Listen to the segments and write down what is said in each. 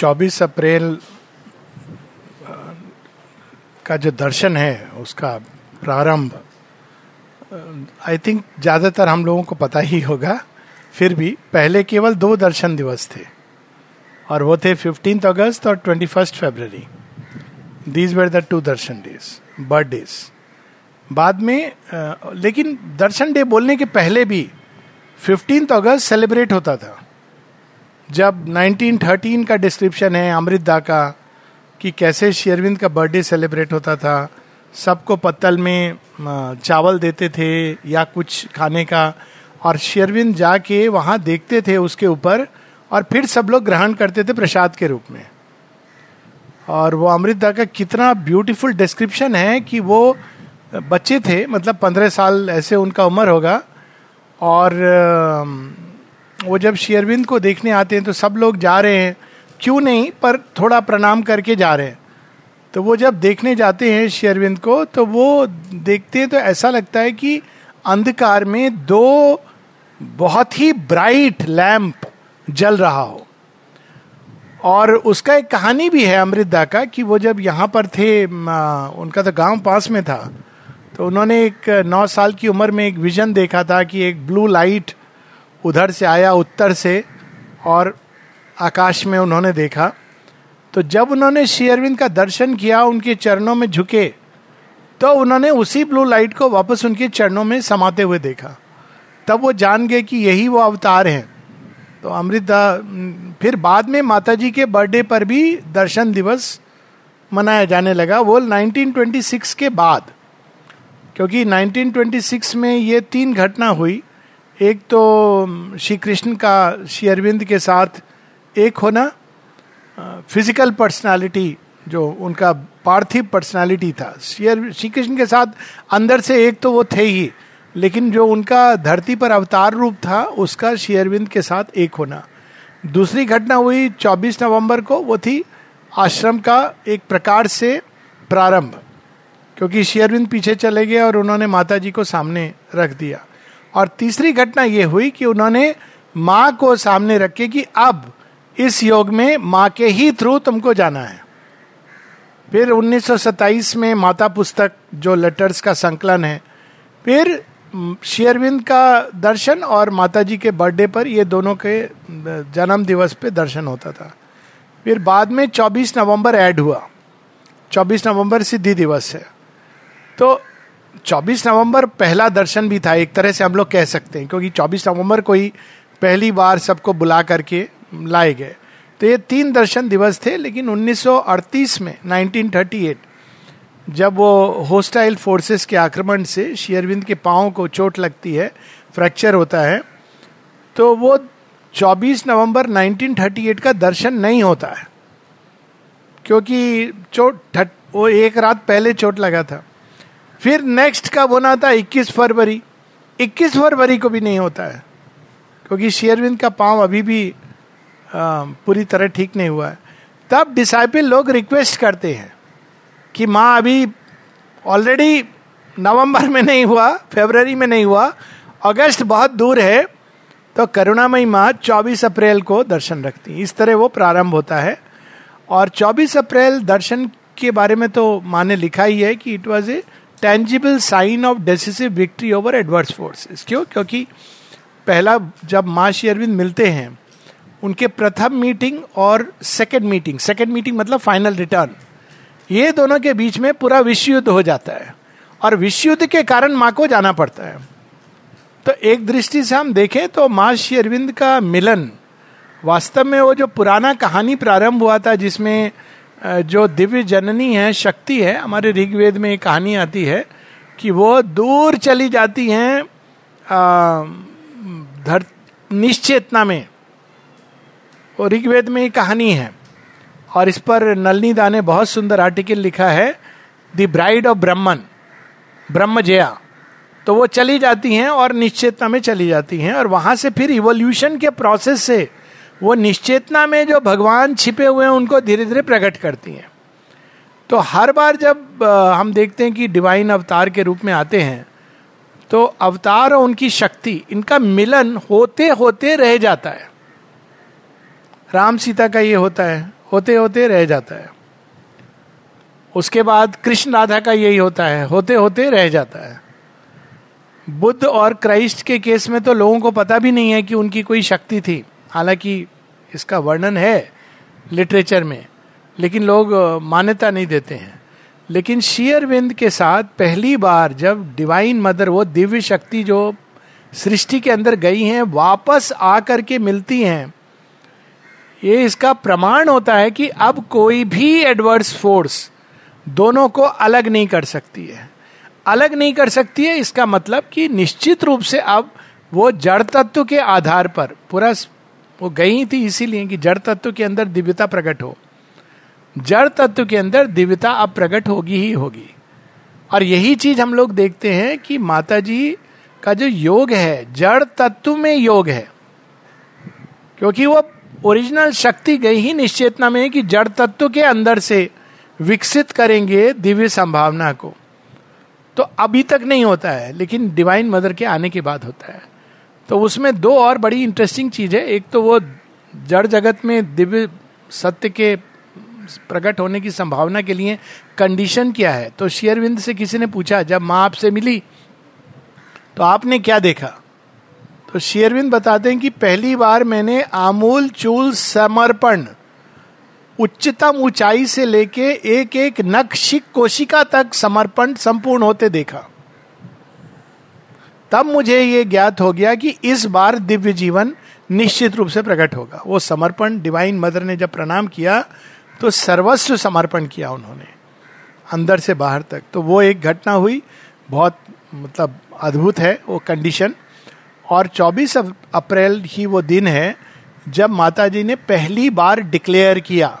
24 अप्रैल का जो दर्शन है, उसका प्रारंभ आई थिंक ज़्यादातर हम लोगों को पता ही होगा, फिर भी पहले केवल दो दर्शन दिवस थे, और वो थे फिफ्टींथ अगस्त और twenty first February these were the two darshan days birthdays बाद में लेकिन दर्शन डे बोलने के पहले भी फिफ्टींथ अगस्त सेलिब्रेट होता था। जब 1913 का डिस्क्रिप्शन है अमृतदा का, कि कैसे शेरविंद का बर्थडे सेलिब्रेट होता था, सबको पत्तल में चावल देते थे या कुछ खाने का, और शेरविंद जाके वहाँ देखते थे उसके ऊपर, और फिर सब लोग ग्रहण करते थे प्रसाद के रूप में। और वो अमृतदा का कितना ब्यूटीफुल डिस्क्रिप्शन है कि वो बच्चे थे मतलब पंद्रह साल ऐसे उनका उम्र होगा, और वो जब शेयरविंद को देखने आते हैं तो सब लोग जा रहे हैं। क्यों नहीं? पर थोड़ा प्रणाम करके जा रहे हैं। तो वो जब देखने जाते हैं शेयरविंद को तो वो देखते हैं तो ऐसा लगता है कि अंधकार में दो बहुत ही ब्राइट लैम्प जल रहा हो। और उसका एक कहानी भी है अमृतदा का कि वो जब यहाँ पर थे उनका तो गाँव पास में था तो उन्होंने एक नौ साल की उम्र में एक विजन देखा था कि एक ब्लू लाइट उधर से आया, उत्तर से, और आकाश में उन्होंने देखा। तो जब उन्होंने शेयरविंद का दर्शन किया, उनके चरणों में झुके तो उन्होंने उसी ब्लू लाइट को वापस उनके चरणों में समाते हुए देखा। तब वो जान गए कि यही वो अवतार हैं। तो अमृता, फिर बाद में माता जी के बर्थडे पर भी दर्शन दिवस मनाया जाने लगा। वो 1926 के बाद, क्योंकि 1926 में ये तीन घटना हुई। एक तो श्री कृष्ण का श्री अरविंद के साथ एक होना फ़िज़िकल पर्सनालिटी जो उनका पार्थिव पर्सनालिटी था। श्री कृष्ण के साथ अंदर से एक तो वो थे ही, लेकिन जो उनका धरती पर अवतार रूप था, उसका शेयरविंद के साथ एक होना। दूसरी घटना हुई 24 नवंबर को, वो थी आश्रम का एक प्रकार से प्रारंभ, क्योंकि शेयरविंद पीछे चले गए और उन्होंने माता जी को सामने रख दिया। और तीसरी घटना ये हुई कि उन्होंने माँ को सामने रखे कि अब इस योग में माँ के ही थ्रू तुमको जाना है। फिर 1927 में माता पुस्तक जो लेटर्स का संकलन है, फिर शेयरविंद का दर्शन और माता जी के बर्थडे पर ये दोनों के जन्म दिवस पे दर्शन होता था। फिर बाद में 24 नवंबर ऐड हुआ। 24 नवंबर सिद्धि दिवस है। तो 24 नवंबर पहला दर्शन भी था, एक तरह से हम लोग कह सकते हैं, क्योंकि 24 नवंबर को ही पहली बार सबको बुला करके लाए गए। तो ये तीन दर्शन दिवस थे, लेकिन 1938 में 1938 जब वो होस्टाइल फोर्सेस के आक्रमण से शेयरविंद के पाँव को चोट लगती है, फ्रैक्चर होता है तो वो 24 नवंबर 1938 का दर्शन नहीं होता है, क्योंकि चोट वो एक रात पहले चोट लगा था। फिर नेक्स्ट कब होना था? 21 फरवरी। 21 फरवरी को भी नहीं होता है क्योंकि शेयरविंद का पाँव अभी भी आ, पूरी तरह ठीक नहीं हुआ है। तब डिसाइपल लोग रिक्वेस्ट करते हैं कि माँ अभी ऑलरेडी नवंबर में नहीं हुआ फेबररी में नहीं हुआ अगस्त बहुत दूर है तो करुणामयी माँ 24 अप्रैल को दर्शन रखती इस तरह वो प्रारंभ होता है। और 24 अप्रैल दर्शन के बारे में तो माँ ने लिखा ही है कि it was a tangible sign of decisive victory over adverse forces क्यों? क्योंकि पहला जब माँ श्री अरविंद मिलते हैं, उनके प्रथम मीटिंग और सेकेंड मीटिंग सेकेंड मीटिंग मतलब फाइनल रिटर्न ये दोनों के बीच में पूरा विश्व युद्ध हो जाता है और विश्व युद्ध के कारण माँ को जाना पड़ता है। तो एक दृष्टि से हम देखें तो माँ श्री अरविंद का मिलन वास्तव में वो जो पुराना कहानी प्रारंभ हुआ था जिसमें जो दिव्य जननी है, शक्ति है, हमारे ऋग्वेद में एक कहानी आती है कि वो दूर चली जाती हैं धर, निश्चेतना में। वो ऋग्वेद में एक कहानी है। और इस पर नलनी दा ने बहुत सुंदर आर्टिकल लिखा है, द ब्राइड ऑफ़ ब्रह्मन ब्रह्म जया तो वो चली जाती हैं और निश्चेतना में चली जाती हैं और वहाँ से फिर इवोल्यूशन के प्रोसेस से वो निश्चेतना में जो भगवान छिपे हुए हैं, उनको धीरे धीरे प्रकट करती हैं। तो हर बार जब हम देखते हैं कि डिवाइन अवतार के रूप में आते हैं तो अवतार और उनकी शक्ति, इनका मिलन होते होते रह जाता है। राम सीता का ये होता है होते होते रह जाता है। उसके बाद कृष्ण राधा का यही होता है होते होते रह जाता है। बुद्ध और क्राइस्ट के केस में तो लोगों को पता भी नहीं है कि उनकी कोई शक्ति थी। हालाँकि इसका वर्णन है लिटरेचर में, लेकिन लोग मान्यता नहीं देते हैं। लेकिन शेयरविंद के साथ पहली बार जब डिवाइन मदर, वो दिव्य शक्ति जो सृष्टि के अंदर गई हैं, वापस आकर के मिलती हैं, ये इसका प्रमाण होता है कि अब कोई भी एडवर्स फोर्स दोनों को अलग नहीं कर सकती है। अलग नहीं कर सकती है, इसका मतलब कि निश्चित रूप से अब वो जड़ तत्व के आधार पर, पूरा वो गई थी इसीलिए कि जड़ तत्व के अंदर दिव्यता प्रकट हो। जड़ तत्व के अंदर दिव्यता अब प्रकट होगी ही होगी। और यही चीज़ हम लोग देखते हैं कि माता जी का जो योग है, जड़ तत्व में योग है। क्योंकि वो ओरिजिनल शक्ति गई ही निश्चेतना में कि जड़ तत्व के अंदर से विकसित करेंगे दिव्य संभावना को। तो अभी तक नहीं होता है, लेकिन डिवाइन मदर के आने के बाद होता है। तो उसमें दो और बड़ी इंटरेस्टिंग चीज़ है। एक तो वो जड़ जगत में दिव्य सत्य के प्रकट होने की संभावना के लिए कंडीशन क्या है? तो शेयरविंद से किसी ने पूछा, जब माँ आपसे मिली तो आपने क्या देखा? तो शेयरविंद बताते हैं कि पहली बार मैंने आमूल चूल समर्पण उच्चतम ऊंचाई से लेके एक एक नक्षिक कोशिका तक समर्पण संपूर्ण होते देखा। तब मुझे ये ज्ञात हो गया कि इस बार दिव्य जीवन निश्चित रूप से प्रकट होगा। वो समर्पण डिवाइन मदर ने जब प्रणाम किया तो सर्वस्व समर्पण किया उन्होंने, अंदर से बाहर तक। तो वो एक घटना हुई, बहुत मतलब अद्भुत है वो कंडीशन और 24 अप्रैल ही वो दिन है, जब माता जी ने पहली बार डिक्लेयर किया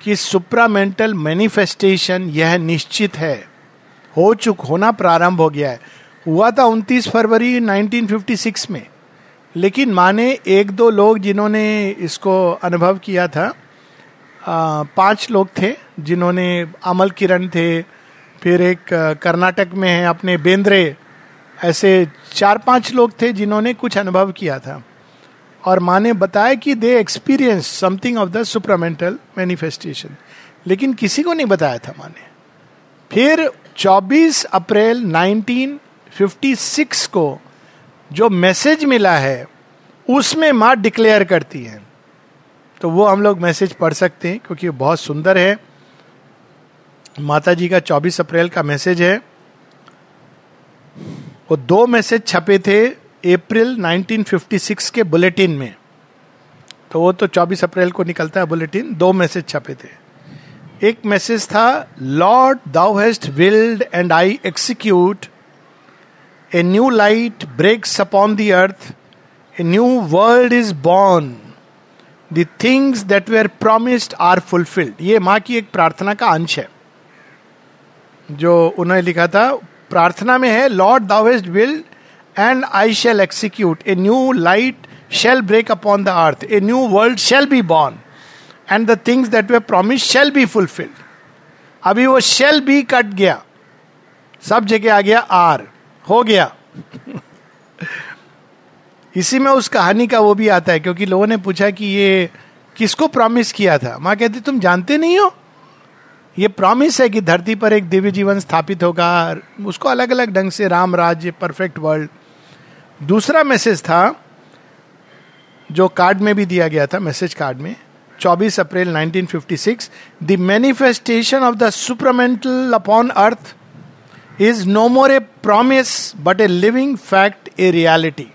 कि सुप्रामेंटल मैनिफेस्टेशन यह निश्चित है, हो चुक, होना प्रारंभ हो गया है। हुआ था 29 फरवरी 1956 में। लेकिन माने एक दो लोग जिन्होंने इसको अनुभव किया था पाँच लोग थे जिन्होंने अमल किरण थे, फिर एक कर्नाटक में है अपने बेंद्रे, ऐसे चार पाँच लोग थे जिन्होंने कुछ अनुभव किया था। और माँ ने बताया कि they experience something of the supramental manifestation लेकिन किसी को नहीं बताया था माँ ने फिर 24 अप्रैल 1956 को जो मैसेज मिला है, उसमें माँ डिक्लेयर करती है। तो वो हम लोग मैसेज पढ़ सकते हैं, क्योंकि वो बहुत सुंदर है। माता जी का 24 अप्रैल का मैसेज है। वो दो मैसेज छपे थे अप्रैल 1956 के बुलेटिन में। तो वो तो 24 अप्रैल को निकलता है बुलेटिन, दो मैसेज छपे थे। एक मैसेज था Lord thou hast willed and I execute a new light breaks upon the earth a new world is born things that were promised are fulfilled ये माँ की एक प्रार्थना का अंश है। जो उन्होंने लिखा था, प्रार्थना में है Lord thou wast will and I shall execute a new light shall break upon the earth a new world shall be born and the things that were promise shall be fulfilled अभी वो shall be cut गया। सब जगह आ गया are हो गया। इसी में उस कहानी का वो भी आता है, क्योंकि लोगों ने पूछा कि ये किसको प्रॉमिस किया था? माँ कहती, तुम जानते नहीं हो? ये प्रॉमिस है कि धरती पर एक दिव्य जीवन स्थापित होगा उसको अलग अलग ढंग से राम राज्य परफेक्ट वर्ल्ड दूसरा मैसेज था, जो कार्ड में भी दिया गया था मैसेज कार्ड में 24 April 1956 the manifestation of the supramental upon earth is no more a promise but a living fact a reality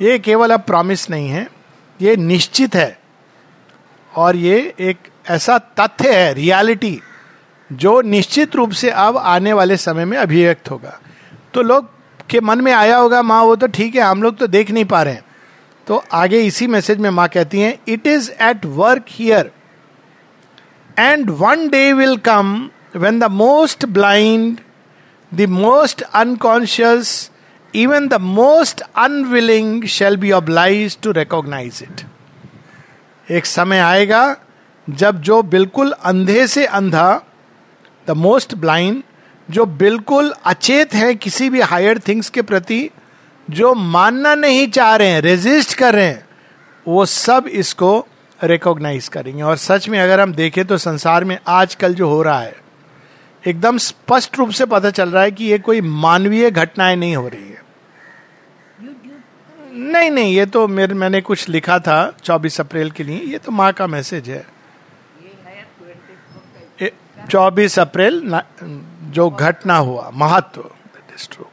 ये केवल अब प्रॉमिस नहीं है, ये निश्चित है। और ये एक ऐसा तथ्य है रियलिटी जो निश्चित रूप से अब आने वाले समय में अभिव्यक्त होगा। तो लोग के मन में आया होगा, माँ, वो तो ठीक है, हम लोग तो देख नहीं पा रहे हैं। तो आगे इसी मैसेज में माँ कहती हैं it is at work here and one day will come when the most blind the most unconscious even the most unwilling shall be oblige to recognise it एक समय आएगा, जब जो बिल्कुल अंधे से अंधा द मोस्ट ब्लाइंड जो बिल्कुल अचेत है किसी भी हायर थिंग्स के प्रति, जो मानना नहीं चाह रहे हैं रेजिस्ट कर रहे हैं, वो सब इसको रिकॉग्नाइज करेंगे। और सच में अगर हम देखें तो संसार में आजकल जो हो रहा है एकदम स्पष्ट रूप से पता चल रहा है कि ये कोई मानवीय घटनाएँ नहीं हो रही है। नहीं नहीं, ये तो मेरे, मैंने कुछ लिखा था 24 अप्रैल के लिए। ये तो माँ का मैसेज है। चौबीस अप्रैल जो घटना हुआ महत्व इज़ ट्रू